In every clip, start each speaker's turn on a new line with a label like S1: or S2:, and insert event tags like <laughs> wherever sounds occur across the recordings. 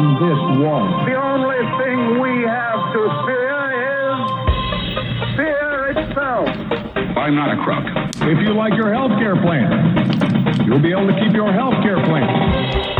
S1: tear down this wall.
S2: The only thing we have to fear is fear itself.
S3: I'm not a crook.
S1: If you like your health care plan, you'll be able to keep your health care plan.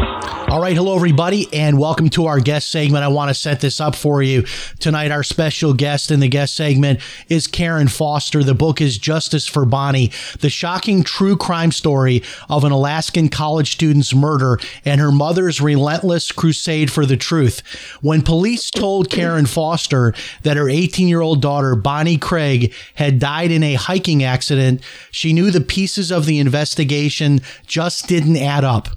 S4: All right, hello everybody, and welcome to our guest segment. I want to set this up for you tonight. Our special guest in the guest segment is Karen Foster. The book is Justice for Bonnie: The Shocking True Crime Story of an Alaskan College Student's Murder and Her Mother's Relentless Crusade for the Truth. When police told Karen Foster that her 18-year-old daughter Bonnie Craig had died in a hiking accident, she knew the pieces of the investigation just didn't add up.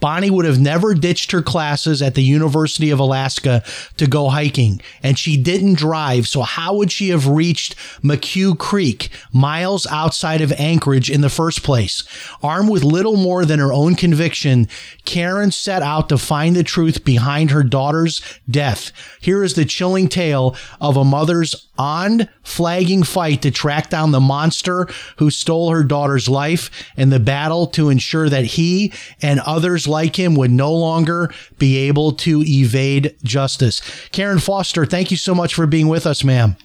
S4: Bonnie would have never ditched her classes at the University of Alaska to go hiking, and she didn't drive, so how would she have reached McHugh Creek, miles outside of Anchorage in the first place? Armed with little more than her own conviction, Karen set out to find the truth behind her daughter's death. Here is the chilling tale of a mother's unflagging fight to track down the monster who stole her daughter's life and the battle to ensure that he and others like him would no longer be able to evade justice. Karen Foster, thank you so much for being with us, ma'am.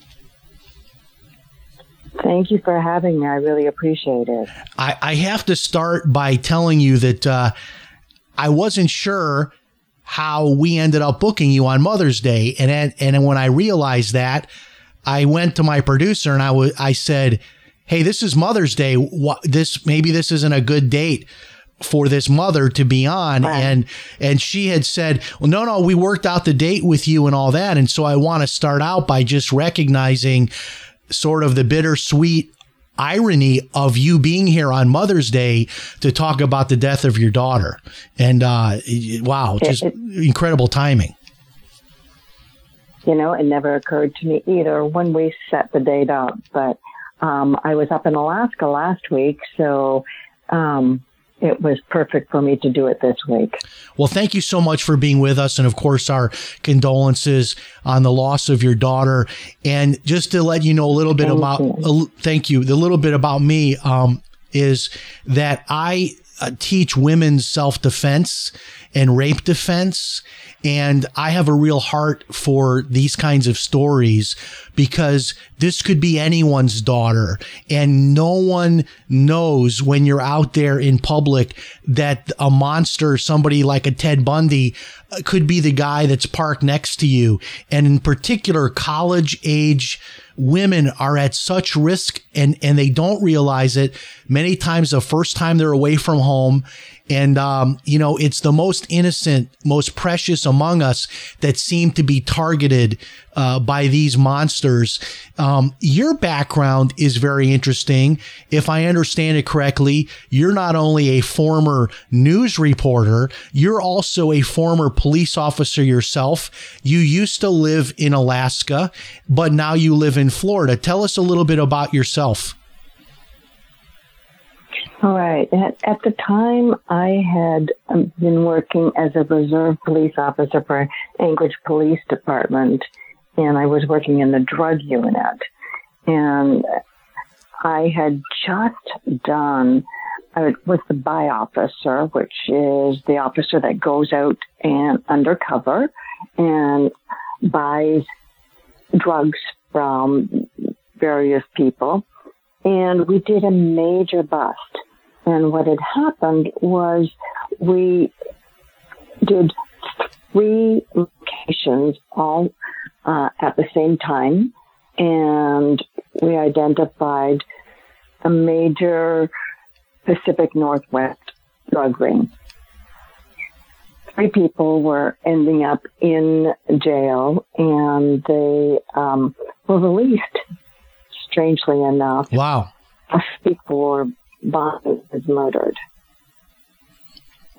S5: Thank you for having me. I really appreciate it.
S4: I, I have to start by telling you that uh, I wasn't sure how we ended up booking you on Mother's Day, and and when I realized that, I went to my producer and I was I said, "Hey, this is Mother's Day. What this maybe this isn't a good date." for this mother to be on
S5: Right.
S4: and and she had said well no no we worked out the date with you and all that and so I want to start out by just recognizing sort of the bittersweet irony of you being here on Mother's Day to talk about the death of your daughter. And uh, wow, just
S5: It-
S4: incredible timing.
S5: You know, it never occurred to me either when we set the date up, but um, I was up in Alaska last week, so um, it was perfect for me to do it this week.
S4: Well, thank you so much for being with us. And of course, our condolences on the loss of your daughter. And just to let you know a little bit
S5: Thank
S4: about,
S5: you.
S4: a thank you, the little bit about me um, is that I uh, teach women's self defense and rape defense. And I have a real heart for these kinds of stories because this could be anyone's daughter. And no one knows when you're out there in public that a monster, somebody like a Ted Bundy, uh, could be the guy that's parked next to you. And in particular, college age women are at such risk and, and they don't realize it many times the first time they're away from home. And, um, you know, it's the most innocent, most precious among us that seem to be targeted uh, by these monsters. Um, your background is very interesting. If I understand it correctly, you're not only a former news reporter, you're also a former police officer yourself. You used to live in Alaska, but now you live in Florida. Tell us a little bit about yourself.
S5: All right. At, at the time, I had um, been working as a reserve police officer for Anchorage Police Department, and I was working in the drug unit. And I had just done, I was the buy officer, which is the officer that goes out and undercover and buys drugs from various people and we did a major bust. And what had happened was we did three locations all uh, at the same time, and we identified a major Pacific Northwest drug ring. Three people were ending up in jail, and they um, were released. Strangely enough,
S4: Wow.
S5: before Bonnie was murdered.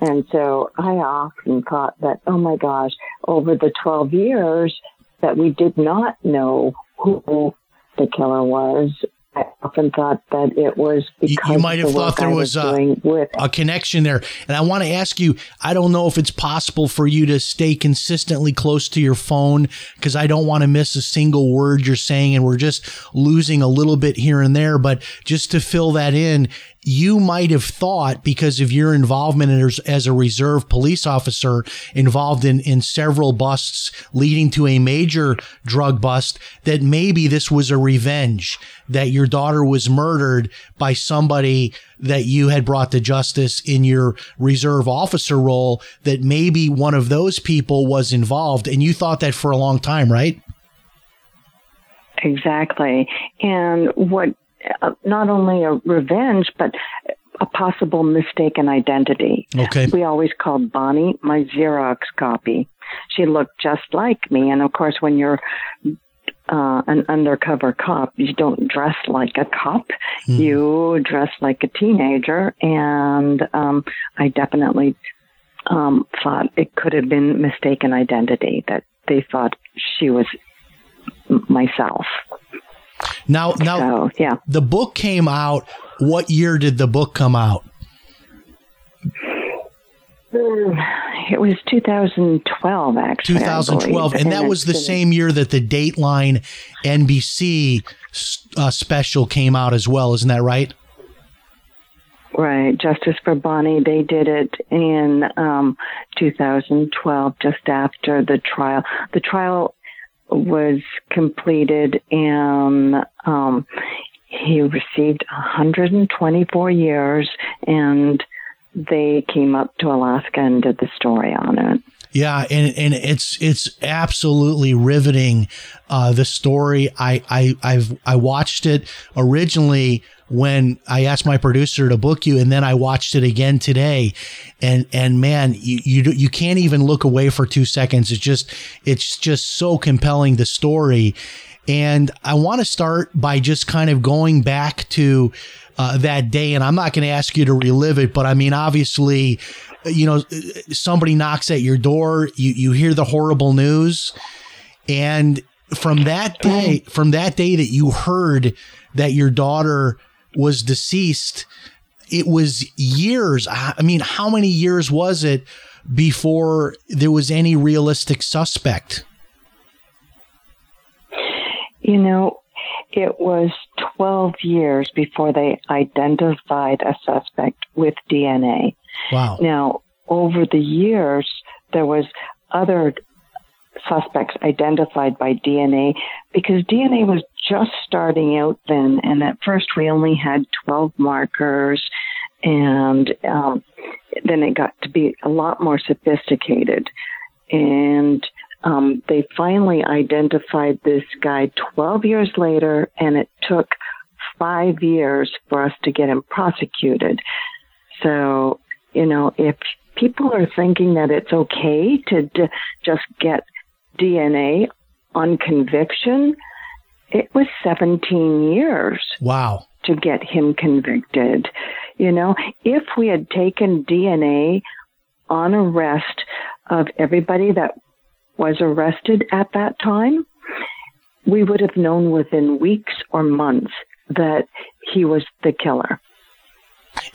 S5: And so I often thought that, oh my gosh, over the 12 years that we did not know who the killer was, I often thought that it was
S4: You,
S5: because
S4: you might have
S5: the
S4: thought there
S5: I
S4: was a, a connection there. And I want to ask you I don't know if it's possible for you to stay consistently close to your phone because I don't want to miss a single word you're saying. And we're just losing a little bit here and there. But just to fill that in, you might have thought because of your involvement as, as a reserve police officer involved in, in several busts leading to a major drug bust that maybe this was a revenge that your daughter was murdered by somebody that you had brought to justice in your reserve officer role that maybe one of those people was involved and you thought that for a long time right
S5: Exactly. And what, not only a revenge, but a possible mistaken identity.
S4: okay
S5: We always called Bonnie my Xerox copy. She looked just like me. And of course, when you're uh, an undercover cop, you don't dress like a cop. You dress like a teenager. And um, I definitely um, thought it could have been mistaken identity, that they thought she was myself.
S4: Now now
S5: So, yeah.
S4: the book came out what year did the book come out
S5: It was 2012, actually.
S4: 2012
S5: believe.
S4: and that was the same year that the dateline nbc uh, special came out as well isn't that right
S5: Right, Justice for Bonnie. They did it in um, 2012, just after the trial. The trial was completed, and um, he received 124 years, and they came up to Alaska and did the story on it.
S4: Yeah, and and it's it's absolutely riveting. Uh, the story I I I've I watched it originally when I asked my producer to book you, and then I watched it again today, and and man, you you you can't even look away for two seconds. It's just it's just so compelling the story, and I want to start by just kind of going back to uh, that day, and I'm not going to ask you to relive it, but I mean obviously you know, somebody knocks at your door, you, you hear the horrible news. And from that day, from that day that you heard that your daughter was deceased, it was years. I mean, how many years was it before there was any realistic suspect?
S5: You know, it was 12 years before they identified a suspect with DNA.
S4: Wow.
S5: Now, over the years, there was other suspects identified by DNA because DNA was just starting out then, and at first we only had 12 markers, and um, then it got to be a lot more sophisticated, and um, they finally identified this guy 12 years later, and it took five years for us to get him prosecuted. So, you know, if people are thinking that it's okay to d- just get DNA on conviction, it was 17 years
S4: Wow.
S5: to get him convicted. You know, if we had taken DNA on arrest of everybody that was arrested at that time, we would have known within weeks or months that he was the killer.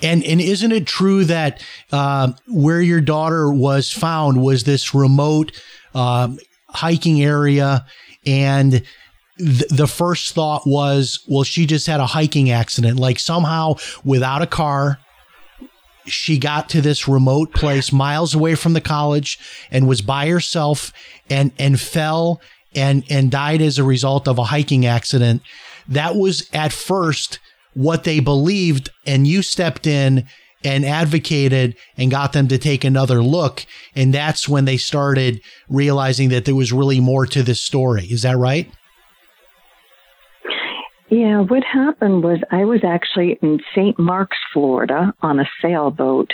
S4: And and isn't it true that uh, where your daughter was found was this remote um, hiking area, and th- the first thought was, well, she just had a hiking accident, like somehow without a car. She got to this remote place miles away from the college and was by herself and and fell and and died as a result of a hiking accident. That was at first what they believed and you stepped in and advocated and got them to take another look and that's when they started realizing that there was really more to this story is that right
S5: Yeah, what happened was I was actually in St. Marks, Florida on a sailboat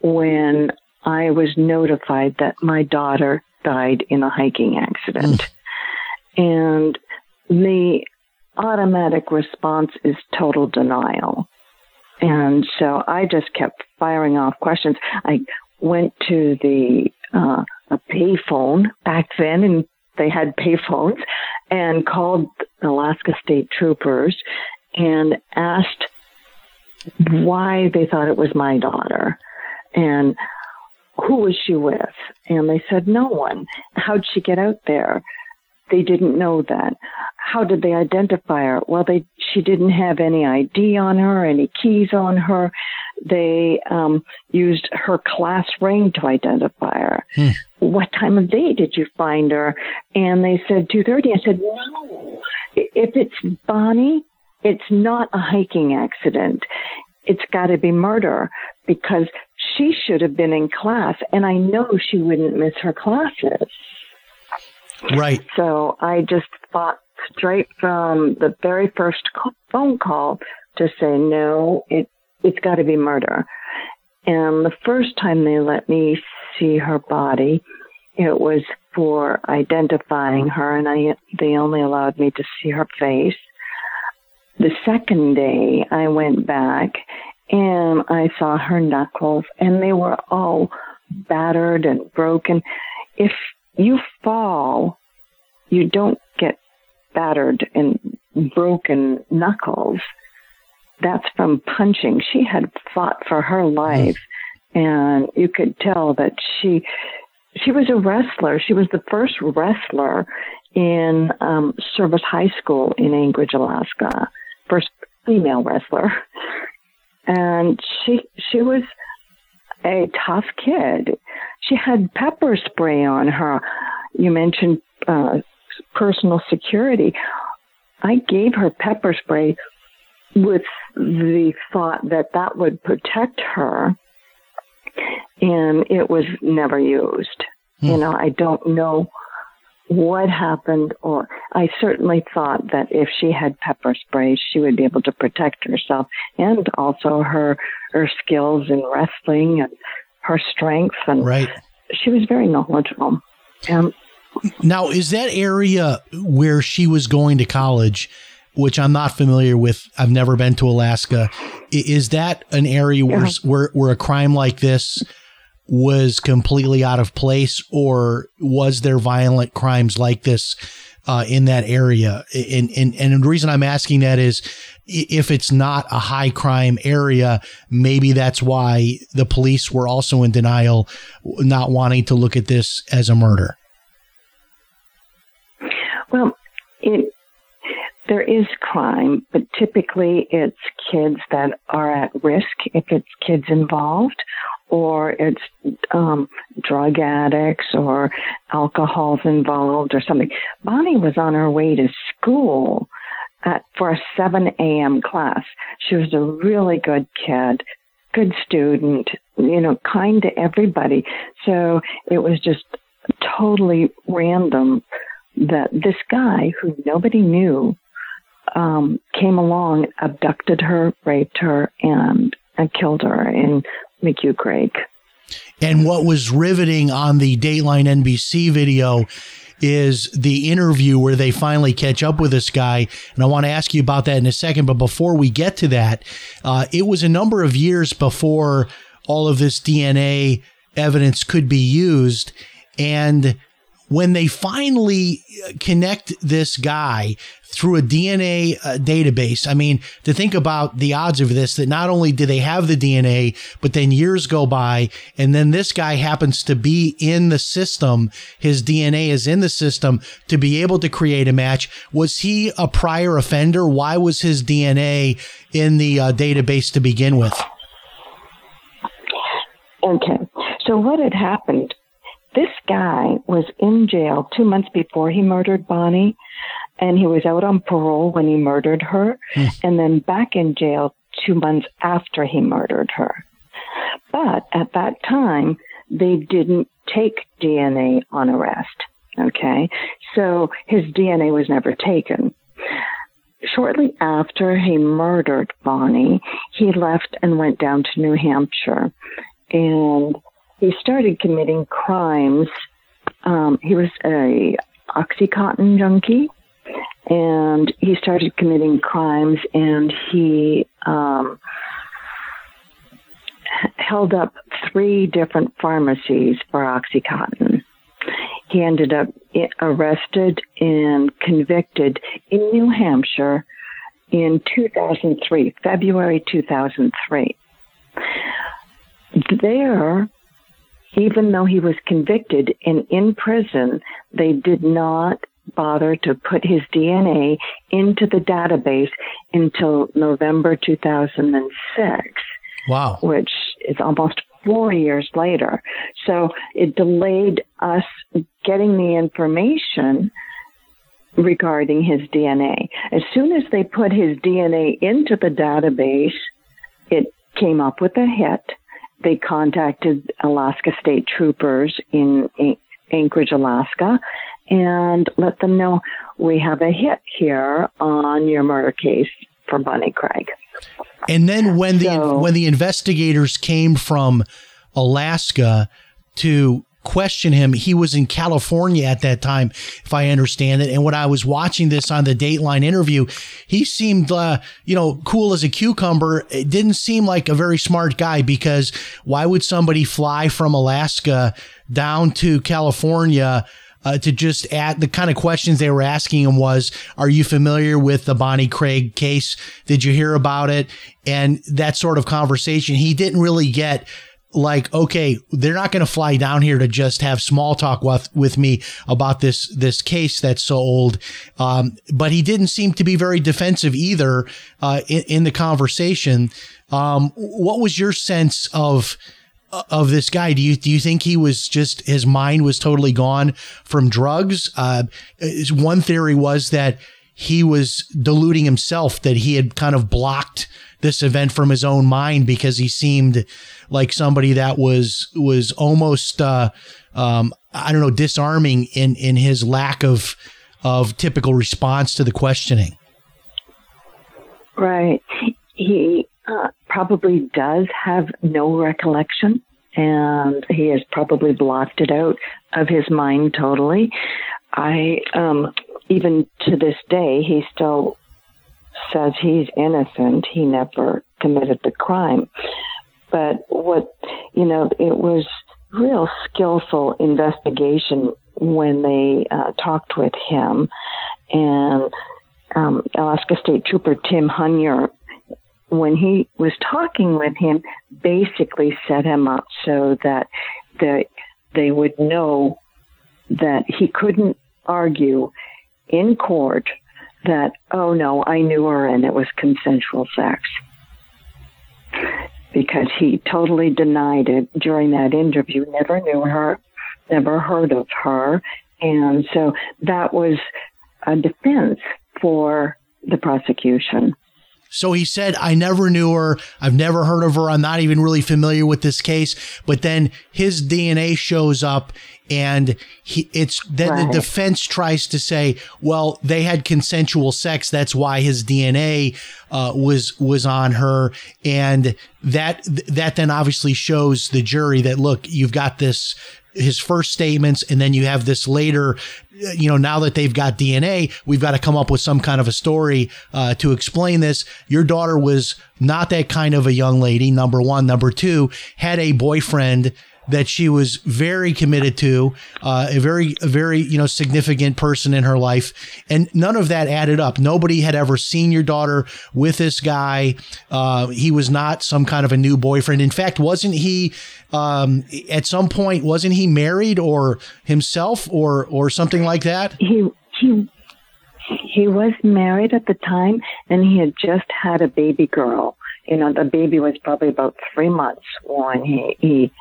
S5: when I was notified that my daughter died in a hiking accident. Mm. and the automatic response is total denial. And so I just kept firing off questions. I went to the uh, a payphone back then, and they had payphones, and called Alaska State Troopers and asked why they thought it was my daughter and who was she with? And they said, no one. How'd she get out there? They didn't know that. How did they identify her? Well, they she didn't have any ID on her, any keys on her. They um, used her class ring to identify her. Hmm. What time of day did you find her? And they said two thirty. I said no. If it's Bonnie, it's not a hiking accident. It's got to be murder because she should have been in class, and I know she wouldn't miss her classes.
S4: Right.
S5: So I just fought straight from the very first phone call to say no, it it's got to be murder. And the first time they let me see her body, it was for identifying her, and I they only allowed me to see her face. The second day, I went back and I saw her knuckles, and they were all battered and broken. If you fall, you don't get battered and broken knuckles. That's from punching. She had fought for her life, and you could tell that she she was a wrestler. She was the first wrestler in um, Service High School in Anchorage, Alaska. First female wrestler, and she she was a tough kid. She had pepper spray on her. You mentioned uh, personal security. I gave her pepper spray with the thought that that would protect her, and it was never used. Hmm. You know, I don't know what happened, or I certainly thought that if she had pepper spray, she would be able to protect herself and also her her skills in wrestling and her strength. And
S4: right.
S5: she was very knowledgeable. Um,
S4: now, is that area where she was going to college? Which I'm not familiar with. I've never been to Alaska. Is that an area where, yeah. where, where a crime like this was completely out of place, or was there violent crimes like this uh, in that area? And, and and the reason I'm asking that is, if it's not a high crime area, maybe that's why the police were also in denial, not wanting to look at this as a murder.
S5: Well, it there is crime, but typically it's kids that are at risk if it's kids involved, or it's um, drug addicts or alcohol's involved or something. Bonnie was on her way to school at, for a 7 a.m. class. She was a really good kid, good student, you know, kind to everybody. So it was just totally random that this guy who nobody knew um, came along, abducted her, raped her, and, and killed her in McHugh
S4: And what was riveting on the Dateline NBC video is the interview where they finally catch up with this guy. And I want to ask you about that in a second. But before we get to that, uh, it was a number of years before all of this DNA evidence could be used. And when they finally connect this guy through a DNA uh, database. I mean, to think about the odds of this, that not only do they have the DNA, but then years go by and then this guy happens to be in the system. His DNA is in the system to be able to create a match. Was he a prior offender? Why was his DNA in the uh, database to begin with?
S5: Okay. So what had happened this guy was in jail two months before he murdered Bonnie, and he was out on parole when he murdered her, hmm. and then back in jail two months after he murdered her. But at that time, they didn't take DNA on arrest. Okay. So his DNA was never taken. Shortly after he murdered Bonnie, he left and went down to New Hampshire. And he started committing crimes. Um, he was a oxycontin junkie, and he started committing crimes, and he um, held up three different pharmacies for Oxycontin. He ended up arrested and convicted in New Hampshire in 2003, February 2003. There, even though he was convicted and in prison, they did not bother to put his DNA into the database until November 2006.
S4: Wow.
S5: Which is almost four years later. So it delayed us getting the information regarding his DNA. As soon as they put his DNA into the database, it came up with a hit. They contacted Alaska State Troopers in Anchorage, Alaska, and let them know we have a hit here on your murder case for Bonnie Craig.
S4: And then when the so, when the investigators came from Alaska to question him, he was in California at that time, if I understand it. And when I was watching this on the Dateline interview, he seemed, uh, you know, cool as a cucumber. It didn't seem like a very smart guy because why would somebody fly from Alaska down to California? uh, to just add the kind of questions they were asking him was, are you familiar with the Bonnie Craig case? Did you hear about it? And that sort of conversation. He didn't really get like, okay, they're not going to fly down here to just have small talk with, with me about this, this case that's so old. Um, but he didn't seem to be very defensive either, uh, in, in the conversation. Um, what was your sense of, of this guy? Do you do you think he was just his mind was totally gone from drugs? Uh, one theory was that he was deluding himself that he had kind of blocked this event from his own mind because he seemed like somebody that was was almost uh, um, I don't know disarming in in his lack of of typical response to the questioning.
S5: Right. He uh, probably does have no recollection, and he has probably blocked it out of his mind totally. I, um, even to this day, he still says he's innocent. He never committed the crime. But what, you know, it was real skillful investigation when they uh, talked with him. And um, Alaska State Trooper Tim Hunyer when he was talking with him, basically set him up so that the, they would know that he couldn't argue in court that, oh no, I knew her and it was consensual sex. Because he totally denied it during that interview, never knew her, never heard of her. And so that was a defense for the prosecution.
S4: So he said, I never knew her. I've never heard of her. I'm not even really familiar with this case. But then his DNA shows up and he, it's then right. the defense tries to say, well, they had consensual sex. That's why his DNA uh, was was on her, and that that then obviously shows the jury that look, you've got this his first statements and then you have this later you know now that they've got dna we've got to come up with some kind of a story uh, to explain this your daughter was not that kind of a young lady number one number two had a boyfriend that she was very committed to, uh, a very, a very, you know, significant person in her life. And none of that added up. Nobody had ever seen your daughter with this guy. Uh, he was not some kind of a new boyfriend. In fact, wasn't he, um, at some point, wasn't he married or himself or, or something like that?
S5: He, he, he was married at the time and he had just had a baby girl. You know, the baby was probably about three months when he, he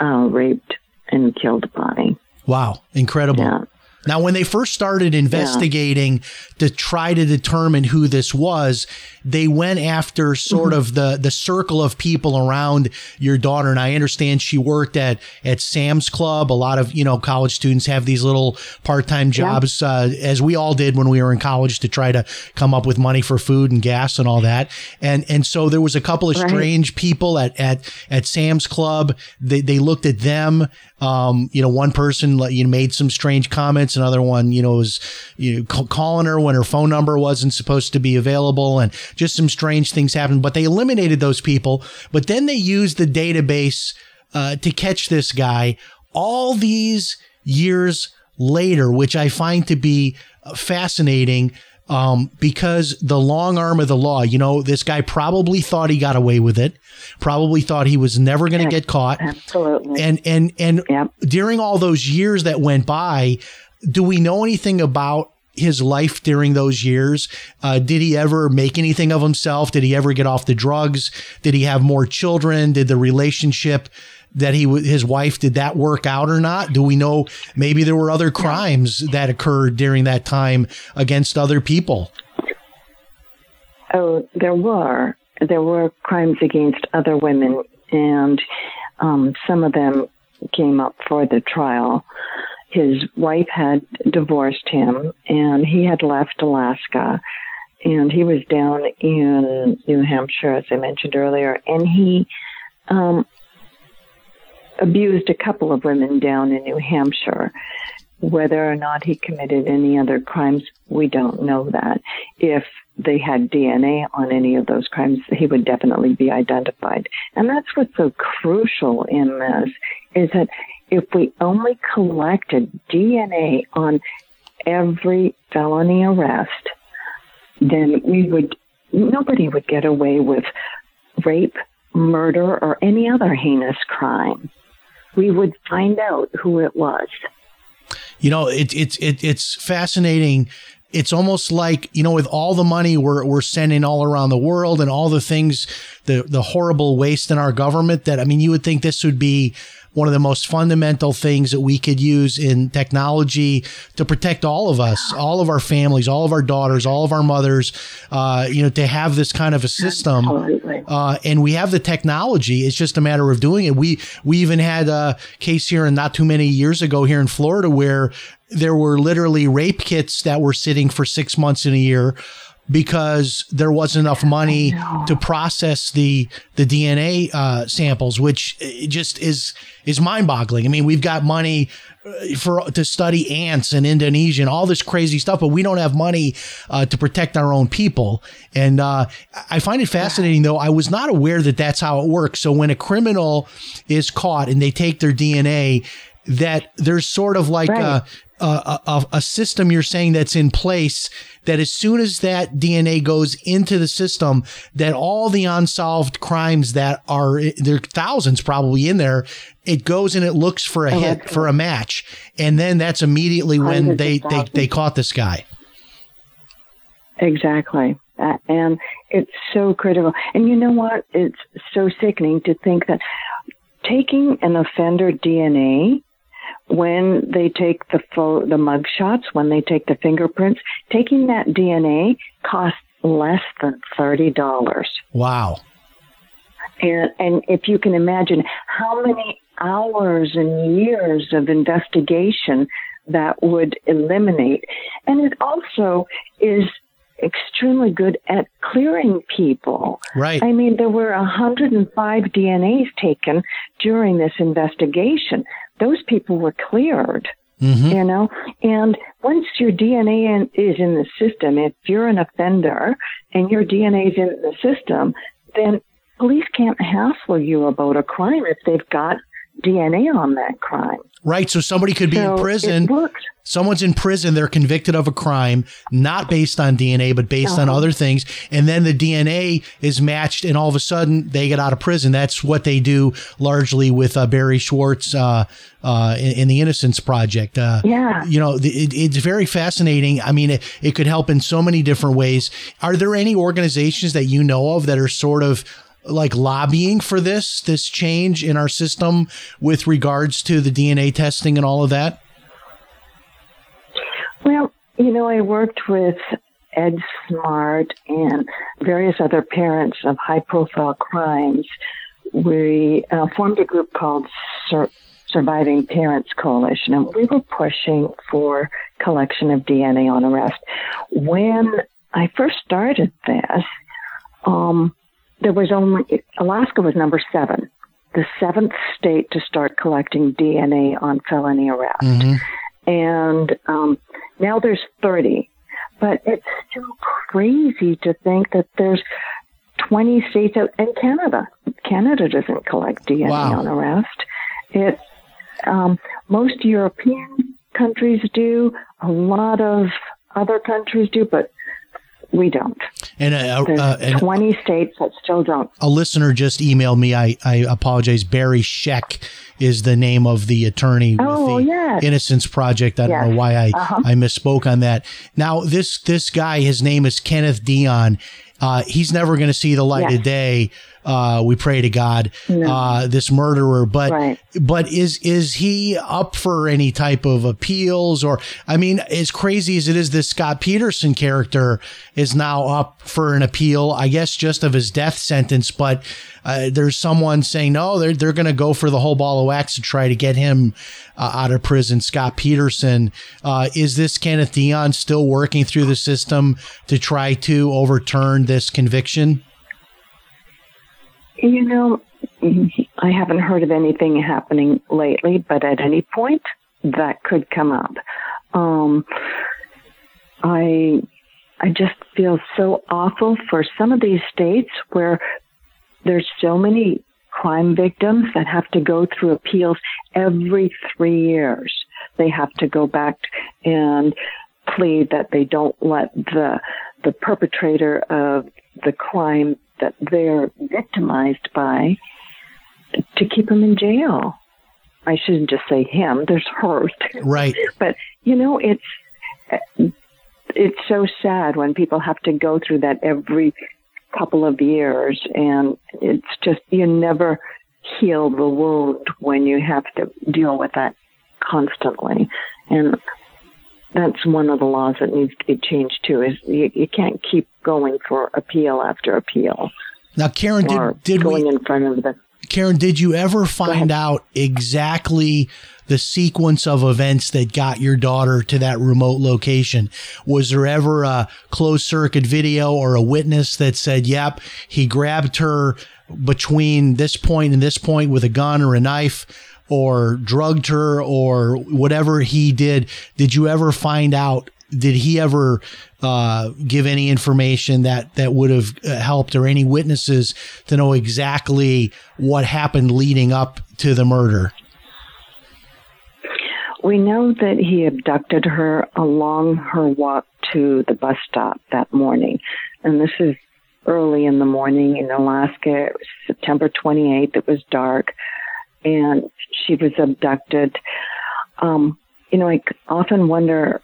S5: uh, raped and killed Bonnie.
S4: Wow, incredible. Yeah. Now, when they first started investigating yeah. to try to determine who this was, they went after sort mm-hmm. of the the circle of people around your daughter. And I understand she worked at at Sam's Club. A lot of you know college students have these little part time jobs, yeah. uh, as we all did when we were in college, to try to come up with money for food and gas and all that. And and so there was a couple of right. strange people at at at Sam's Club. They they looked at them. Um, you know, one person you know, made some strange comments Another one, you know, was you know, calling her when her phone number wasn't supposed to be available, and just some strange things happened. But they eliminated those people. But then they used the database uh, to catch this guy all these years later, which I find to be fascinating. Um, because the long arm of the law, you know, this guy probably thought he got away with it, probably thought he was never going to get caught.
S5: Absolutely.
S4: And, and, and during all those years that went by, do we know anything about his life during those years? Uh, did he ever make anything of himself? Did he ever get off the drugs? Did he have more children? Did the relationship that he his wife did that work out or not? Do we know maybe there were other crimes that occurred during that time against other people?
S5: Oh, there were. There were crimes against other women, and um, some of them came up for the trial. His wife had divorced him, and he had left Alaska, and he was down in New Hampshire, as I mentioned earlier, and he um, abused a couple of women down in New Hampshire. Whether or not he committed any other crimes, we don't know that. If they had DNA on any of those crimes, he would definitely be identified. And that's what's so crucial in this is that if we only collected DNA on every felony arrest, then we would nobody would get away with rape, murder, or any other heinous crime. We would find out who it was.
S4: You know, it's it's it, it's fascinating. It's almost like you know, with all the money we're we're sending all around the world and all the things, the the horrible waste in our government. That I mean, you would think this would be one of the most fundamental things that we could use in technology to protect all of us, all of our families, all of our daughters, all of our mothers. Uh, you know, to have this kind of a system. Uh, and we have the technology. It's just a matter of doing it. We we even had a case here, and not too many years ago here in Florida, where there were literally rape kits that were sitting for six months in a year because there wasn't enough money to process the the DNA uh, samples, which just is is mind boggling. I mean, we've got money uh, for to study ants in Indonesia and all this crazy stuff, but we don't have money uh, to protect our own people. And uh, I find it fascinating, though. I was not aware that that's how it works. So when a criminal is caught and they take their DNA, that there's sort of like
S5: Right.
S4: a, a, a, a system you're saying that's in place that as soon as that DNA goes into the system, that all the unsolved crimes that are there are thousands probably in there, it goes and it looks for a hit for a match, and then that's immediately when they, they they caught this guy.
S5: Exactly. Uh, and it's so critical. And you know what? It's so sickening to think that taking an offender DNA when they take the pho- the mug shots, when they take the fingerprints, taking that DNA costs less than thirty dollars.
S4: Wow.
S5: And, and if you can imagine how many hours and years of investigation that would eliminate. And it also is extremely good at clearing people.
S4: Right.
S5: I mean, there were 105 DNAs taken during this investigation. Those people were cleared.
S4: Mhm.
S5: You know, and once your DNA in, is in the system, if you're an offender and your DNA is in the system, then police can't hassle you about a crime if they've got DNA on that crime.
S4: Right. So somebody could be
S5: so
S4: in prison. Someone's in prison, they're convicted of a crime, not based on DNA, but based on
S5: Uh-huh.
S4: other things. And then the DNA is matched, and all of a sudden they get out of prison. That's what they do largely with uh, Barry Schwartz uh, uh, in, in the Innocence Project. Uh,
S5: Yeah.
S4: You know, the- it, it's very fascinating. I mean, it, it could help in so many different ways. Are there any organizations that you know of that are sort of like lobbying for this this change in our system with regards to the DNA testing and all of that?
S5: Well, you know, I worked with Ed Smart and various other parents of high profile crimes. We uh, formed a group called Sur- Surviving Parents Coalition, and we were pushing for collection of DNA on arrest. When I first started this, um, there was only Alaska was number seven, the seventh state to start collecting DNA on felony arrest and um, now there's 30. But it's still crazy to think that there's 20 states out, and Canada. Canada doesn't collect DNA
S4: Wow.
S5: on arrest. It um, most European countries do. A lot of other countries do, but we don't.
S4: And, uh,
S5: There's
S4: uh, and
S5: 20 states that still don't.
S4: a listener just emailed me. I, I apologize. Barry Scheck is the name of the attorney
S5: Oh,
S4: with the
S5: yes.
S4: Innocence Project. I don't know why I,
S5: Uh-huh.
S4: I misspoke on that. Now this this guy, his name is Kenneth Dion. Uh, he's never going to see the light
S5: Yes.
S4: of day. Uh, we pray to God. Uh, this murderer, but
S5: Right.
S4: but is is he up for any type of appeals or I mean, as crazy as it is, this Scott Peterson character is now up for an appeal, I guess, just of his death sentence. But uh, there's someone saying no, they're they're going to go for the whole ball of wax to try to get him uh, out of prison. Scott Peterson, uh, is this Kenneth Dion still working through the system to try to overturn this conviction?
S5: You know, I haven't heard of anything happening lately, but at any point that could come up. Um, I I just feel so awful for some of these states where there's so many crime victims that have to go through appeals every three years. They have to go back and plead that they don't let the the perpetrator of the crime that they're victimized by to keep him in jail. I shouldn't just say him. There's her.
S4: Right. <laughs>
S5: But you know, it's it's so sad when people have to go through that every couple of years, and it's just you never heal the wound when you have to deal with that constantly, and that's one of the laws that needs to be changed too. Is you, you can't keep going for appeal after appeal
S4: Now, Karen, did, did
S5: going
S4: we,
S5: in front of the
S4: Karen, did you ever find out exactly the sequence of events that got your daughter to that remote location? Was there ever a closed circuit video or a witness that said, yep, he grabbed her between this point and this point with a gun or a knife or drugged her or whatever he did? Did you ever find out? Did he ever uh, give any information that that would have uh, helped or any witnesses to know exactly what happened leading up to the murder?
S5: We know that he abducted her along her walk to the bus stop that morning. And this is early in the morning in Alaska. It was September 28th. It was dark. And she was abducted. Um, you know, I often wonder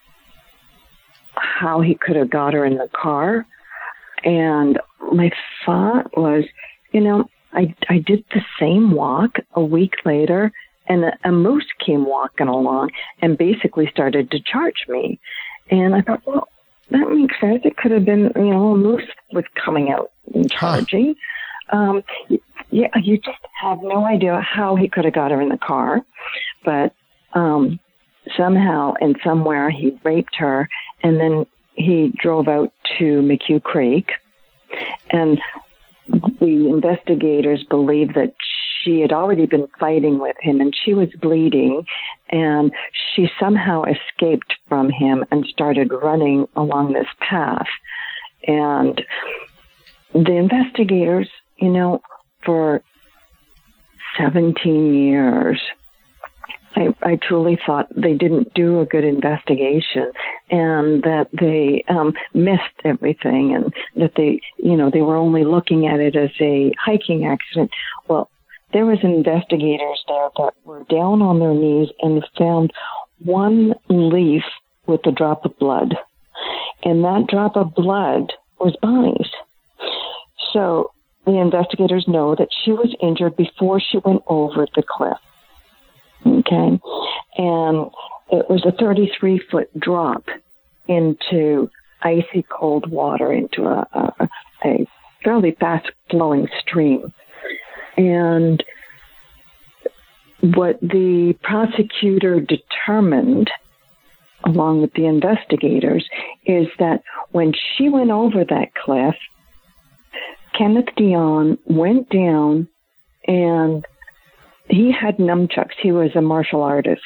S5: how he could have got her in the car. And my thought was, you know, I, I did the same walk a week later and a, a moose came walking along and basically started to charge me. And I thought, well, that makes sense. It could have been, you know, a moose was coming out and charging. Um, y- yeah, you just have no idea how he could have got her in the car, but um, somehow and somewhere he raped her, and then he drove out to McHugh Creek, and the investigators believe that she had already been fighting with him and she was bleeding and she somehow escaped from him and started running along this path. And the investigators you know for 17 years I, I truly thought they didn't do a good investigation and that they um, missed everything and that they, you know, they were only looking at it as a hiking accident. Well, there was investigators there that were down on their knees and found one leaf with a drop of blood. And that drop of blood was Bonnie's. So the investigators know that she was injured before she went over the cliff. Okay. And it was a 33 foot drop into icy cold water into a, a, a fairly fast flowing stream. And what the prosecutor determined, along with the investigators, is that when she went over that cliff, Kenneth Dion went down and he had nunchucks. He was a martial artist.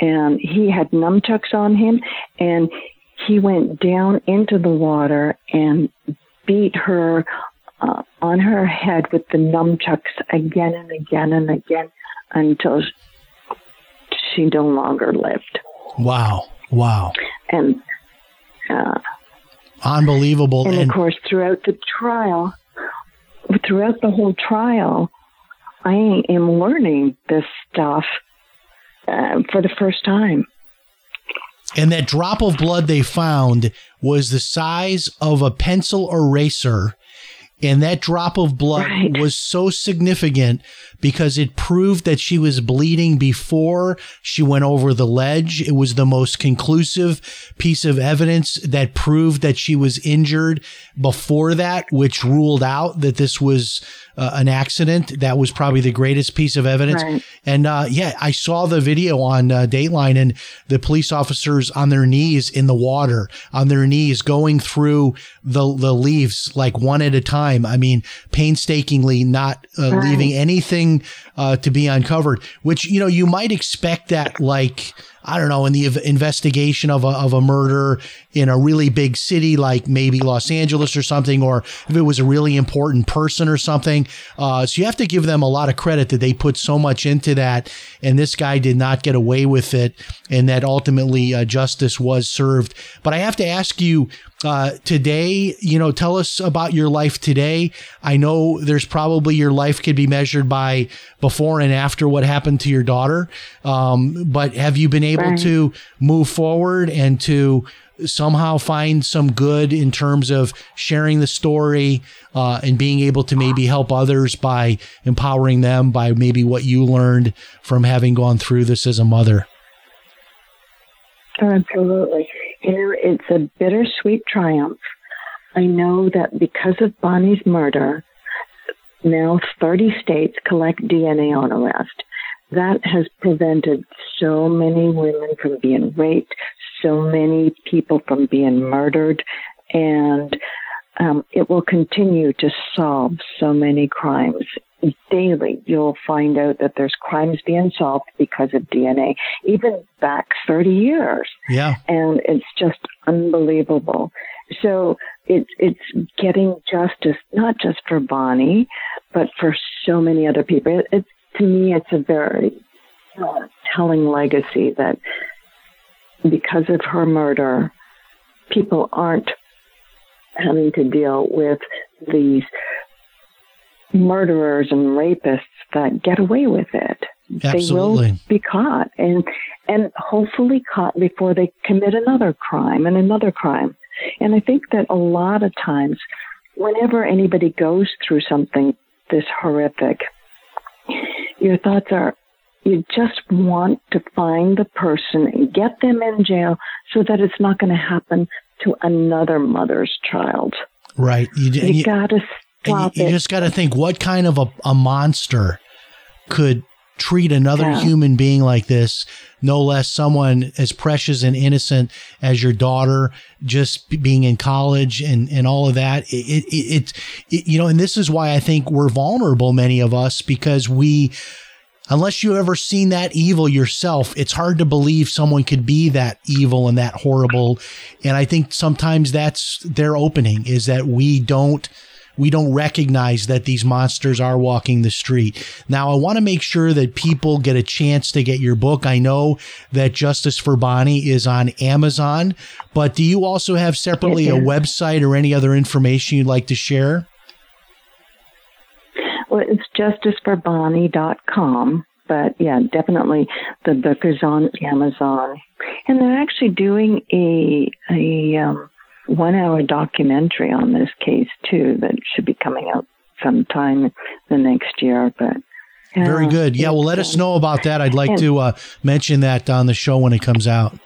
S5: And he had nunchucks on him and he went down into the water and beat her uh, on her head with the nunchucks again and again and again until she no longer lived.
S4: Wow. Wow.
S5: And uh,
S4: Unbelievable.
S5: and,
S4: And,
S5: of course, throughout the trial, throughout the whole trial, I am learning this stuff uh, for the first time.
S4: and that drop of blood they found was the size of a pencil eraser. And that drop of blood
S5: Right.
S4: was so significant because it proved that she was bleeding before she went over the ledge. It was the most conclusive piece of evidence that proved that she was injured before that, which ruled out that this was uh, an accident. That was probably the greatest piece of evidence.
S5: Right.
S4: And uh, yeah, I saw the video on uh, Dateline and the police officers on their knees in the water, on their knees going through the the leaves like one at a time. I mean, painstakingly, not uh,
S5: Right.
S4: leaving anything uh, to be uncovered. Which you know you might expect that like. I don't know, in the investigation of a, of a murder in a really big city like maybe Los Angeles or something, or if it was a really important person or something. Uh, so you have to give them a lot of credit that they put so much into that. And this guy did not get away with it, and that ultimately uh, justice was served. But I have to ask you uh, today, you know, tell us about your life today. I know there's probably your life could be measured by before and after what happened to your daughter. Um, but have you been able
S5: Right.
S4: to move forward and to somehow find some good in terms of sharing the story uh, and being able to maybe help others by empowering them by maybe what you learned from having gone through this as a mother?
S5: Absolutely. Know, it's a bittersweet triumph. I know that because of Bonnie's murder, now 30 states collect DNA on arrest. That has prevented so many women from being raped, so many people from being murdered, and um, it will continue to solve so many crimes. Daily, you'll find out that there's crimes being solved because of DNA, even back 30 years
S4: Yeah.
S5: and it's just unbelievable. So it's it's getting justice not just for Bonnie, but for so many other people. It, it's to me, it's a very uh, telling legacy that because of her murder, people aren't having to deal with these murderers and rapists that get away with it. They will be caught and and hopefully caught before they commit another crime and another crime. And I think that a lot of times whenever anybody goes through something this horrific, your thoughts are you just want to find the person and get them in jail so that it's not going to happen to another mother's child.
S4: Right. You,
S5: You,
S4: you-
S5: got to
S4: and you, you just got to think what kind of a, a monster could treat another
S5: Yeah.
S4: human being like this no less someone as precious and innocent as your daughter just b- being in college and and all of that it it, it, it you know and this is why i think we're vulnerable many of us because we unless you've ever seen that evil yourself, it's hard to believe someone could be that evil and that horrible. And I think sometimes that's their opening is that we don't we don't recognize that these monsters are walking the street. Now, I want to make sure that people get a chance to get your book. I know that Justice for Bonnie is on Amazon, but do you also have separately a website or any other information you'd like to share?
S5: Well, it's justiceforbonnie.com. But yeah, definitely the book is on Amazon. And they're actually doing a, a um, one hour documentary on this case too that should be coming out sometime the next year. But yeah,
S4: Very good. Yeah, well, let us know about that. I'd like
S5: and-
S4: to uh, mention that on the show when it comes out.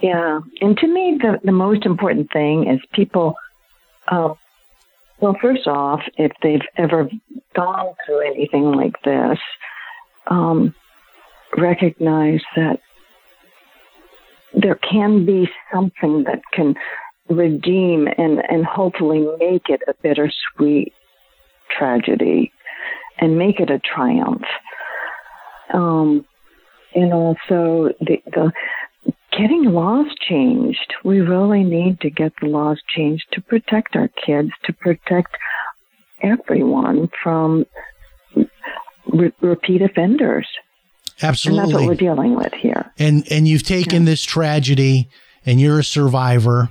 S5: Yeah, and to me, the the most important thing is people. Um, well, first off, if they've ever gone through anything like this, um, recognize that there can be something that can redeem and and hopefully make it a bittersweet tragedy, and make it a triumph. Um, and also the the getting laws changed. We really need to get the laws changed to protect our kids, to protect everyone from re- repeat offenders.
S4: Absolutely.
S5: And that's what we're dealing with here.
S4: And and you've taken yeah. this tragedy and you're a survivor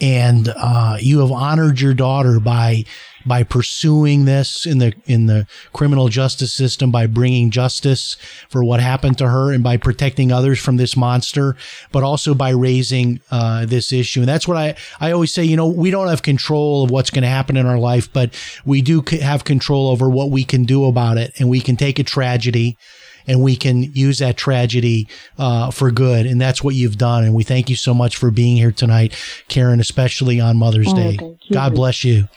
S4: and uh, you have honored your daughter by by pursuing this in the in the criminal justice system by bringing justice for what happened to her and by protecting others from this monster but also by raising uh, this issue and that's what I I always say you know we don't have control of what's going to happen in our life but we do have control over what we can do about it and we can take a tragedy and we can use that tragedy uh, for good. And that's what you've done. And we thank you so much for being here tonight, Karen, especially on Mother's oh, Day. God bless you.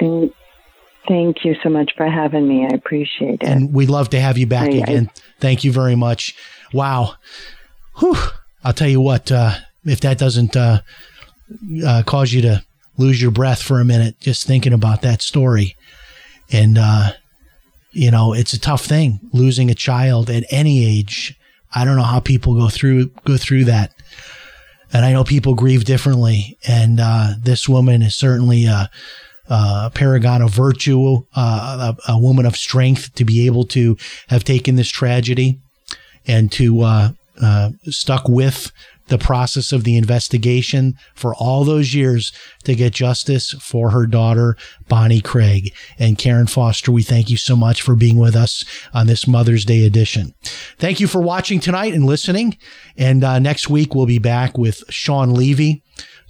S5: Thank, thank you so much for having me. I appreciate it.
S4: And we'd love to have you back I, again. I, thank you very much. Wow. Whew. I'll tell you what, uh, if that doesn't uh, uh, cause you to lose your breath for a minute just thinking about that story. And uh, you know, it's a tough thing losing a child at any age. I don't know how people go through go through that, and I know people grieve differently. And uh, this woman is certainly a, a paragon of virtue, uh, a, a, woman of strength to be able to have taken this tragedy and to uh, uh stuck with the process of the investigation for all those years to get justice for her daughter, Bonnie Craig. And Karen Foster, we thank you so much for being with us on this Mother's Day edition. Thank you for watching tonight and listening. And uh, next week, we'll be back with Shawn Levy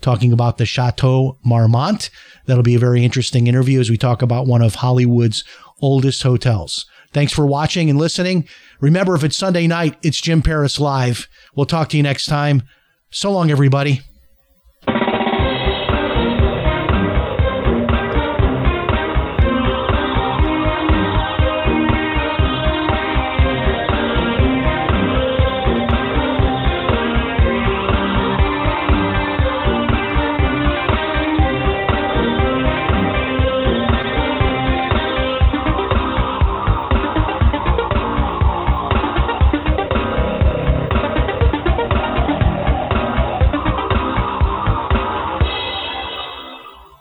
S4: talking about the Chateau Marmont. That'll be a very interesting interview as we talk about one of Hollywood's oldest hotels. Thanks for watching and listening. Remember, if it's Sunday night, it's Jim Paris Live. We'll talk to you next time. So long, everybody.